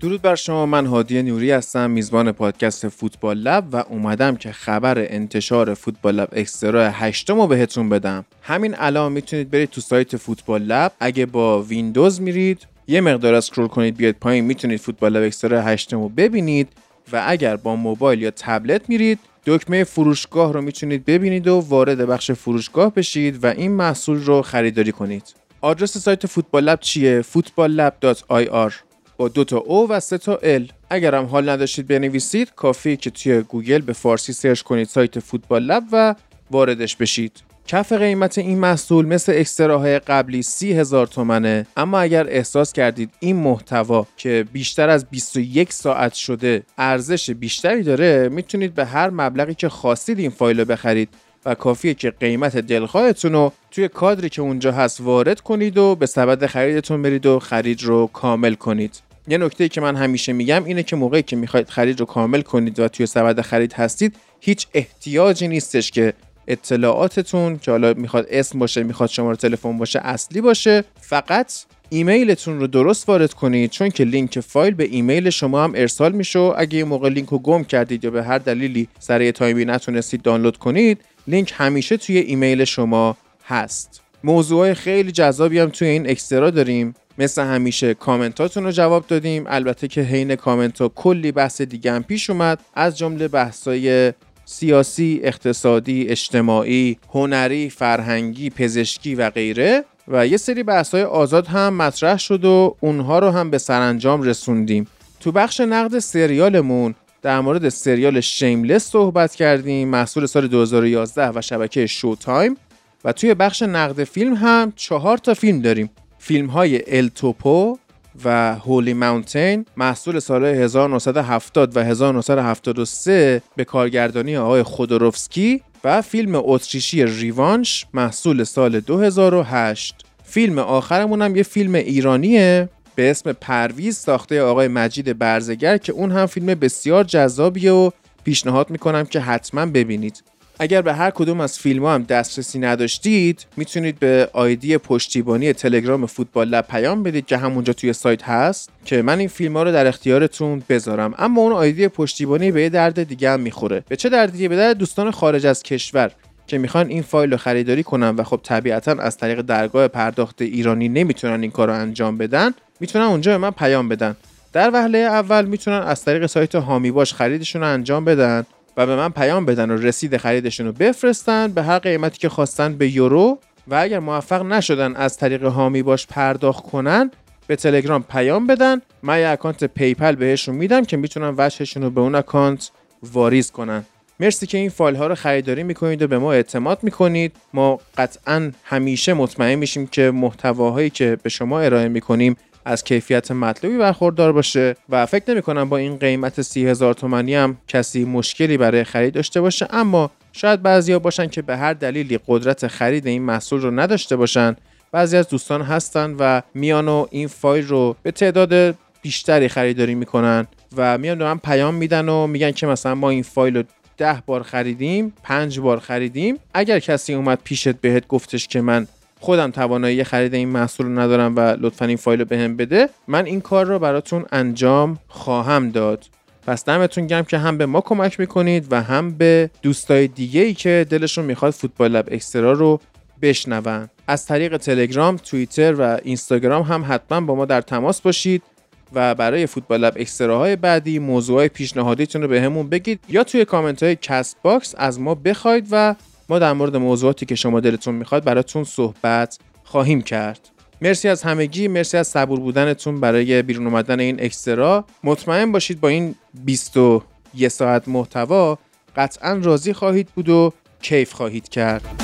درود بر شما من هادی نوری هستم میزبان پادکست فوتبال لب و اومدم که خبر انتشار فوتبال لب اکسترا هشتم رو بهتون بدم. همین الان می‌تونید برید تو سایت فوتبال لب. اگه با ویندوز میرید یه مقدار scroll کنید بیاید پایین می‌تونید فوتبال لب اکسترا هشتم رو ببینید. و اگر با موبایل یا تبلت میرید دکمه فروشگاه رو می‌تونید ببینید و وارد بخش فروشگاه بشید و این محصول رو خریداری کنید. آدرس سایت فوتبال لب چیه؟ footballlab.ir با دو تا O و سه تا L. اگر هم حال نداشتید بنویسید کافی که توی گوگل به فارسی search کنید سایت فوتبال لب و واردش بشید. کف قیمت این محصول مثل اکستراهای قبلی سی هزار تومنه. اما اگر احساس کردید این محتوا که بیشتر از 21 ساعت شده ارزش بیشتری داره می‌تونید به هر مبلغی که خواستید این فایل رو بخرید و کافیه که قیمت دلخواهتون رو توی کادری که اونجا هست وارد کنید و به سبد خریدتون برید و خرید رو کامل کنید. یه نکته که من همیشه میگم اینه که موقعی که می‌خواید خرید رو کامل کنید و توی سبد خرید هستید هیچ احتیاجی نیستش که اطلاعاتتون که حالا می‌خواد اسم باشه می‌خواد شماره تلفن باشه اصلی باشه فقط ایمیلتون رو درست وارد کنید چون که لینک فایل به ایمیل شما هم ارسال میشه اگه یه موقع لینک رو گم کردید یا به هر دلیلی سر time ی نتونستید دانلود کنید لینک همیشه توی ایمیل شما هست. موضوع خیلی جذابی هم توی این اکسترا داریم. مثل همیشه کامنتاتون رو جواب دادیم. البته که حین کامنت ها کلی بحث دیگه هم پیش اومد. از جمله بحثای سیاسی، اقتصادی، اجتماعی، هنری، فرهنگی، پزشکی و غیره و یه سری بحثای آزاد هم مطرح شد و اونها رو هم به سرانجام رسوندیم. تو بخش نقد سریالمون در مورد سریال شیملس صحبت کردیم محصول سال 2011 و شبکه شو تایم و توی بخش نقد فیلم هم چهار تا فیلم داریم. فیلم های التوپو و هولی ماونتین محصول سال 1970 و 1973 به کارگردانی آقای خودروفسکی و فیلم اتریشی ریوانش محصول سال 2008 فیلم آخرمون هم یه فیلم ایرانیه به اسم پرویز ساخته آقای مجید برزگر که اون هم فیلم بسیار جذابیه و پیشنهاد می‌کنم که حتما ببینید. اگر به هر کدوم از فیلم ها هم دسترسی نداشتید می‌تونید به آیدی پشتیبانی تلگرام فوتبال لب پیام بدید که همونجا توی سایت هست که من این فیلم ها رو در اختیارتون بذارم. اما اون آیدی پشتیبانی به یه درد دیگه هم می‌خوره. به چه دردی؟ به درد دوستان خارج از کشور که می‌خوان این فایل رو خریداری کنن و خب طبیعتا از طریق درگاه پرداخت ایرانی نمی‌تونن این کار رو انجام بدن می‌تونن اونجا به من پیام بدن. در وهله اول می‌تونن از طریق سایت هامی باش خریدشون رو انجام بدن. و به من پیام بدن و رسید خریدشون رو بفرستن به هر قیمتی که خواستن به یورو. و اگر موفق نشدن از طریق هامی باش پرداخت کنن به تلگرام پیام بدن. من یه account PayPal بهشون میدم که می‌تونن وجهشون رو به اون account واریز کنن. مرسی که این فایل ها رو خریداری می‌کنید و به ما اعتماد می‌کنید. ما قطعا همیشه مطمئن میشیم که محتواهایی که به شما ارائه می‌کنیم از کیفیت مطلوبی برخوردار باشه و فکر نمی کنم با این قیمت سی هزار تومانی هم کسی مشکلی برای خرید داشته باشه. اما شاید بعضیا باشن که به هر دلیلی قدرت خرید این محصول رو نداشته باشن. بعضی از دوستان هستن و میان و این فایل رو به تعداد بیشتری خریداری می‌کنن و میان به من پیام میدن و میگن که مثلا ما این فایل رو ده بار خریدیم پنج بار خریدیم. اگر کسی اومد پیشت بهت گفتش که من خودم توانایی خرید این محصول رو ندارم و لطفا این فایل رو بهم بده من این کار رو براتون انجام خواهم داد. پس دمتون گرم که هم به ما کمک می‌کنید و هم به دوستای دیگه ای که دلشون می‌خواد فوتبال لب اکسترا رو بشنون. از طریق تلگرام، توییتر و اینستاگرام هم حتما با ما در تماس باشید و برای فوتبال لب اکستراهای بعدی موضوعهای پیشنهادیتون رو بهمون به بگید یا توی کامنت های Castbox از ما بخواید و ما در مورد موضوعاتی که شما دلتون می‌خواد براتون صحبت خواهیم کرد. مرسی از همگی مرسی از صبور بودنتون برای بیرون اومدن این اکسترا. مطمئن باشید با این 21 ساعت محتوا قطعا راضی خواهید بود و کیف خواهید کرد.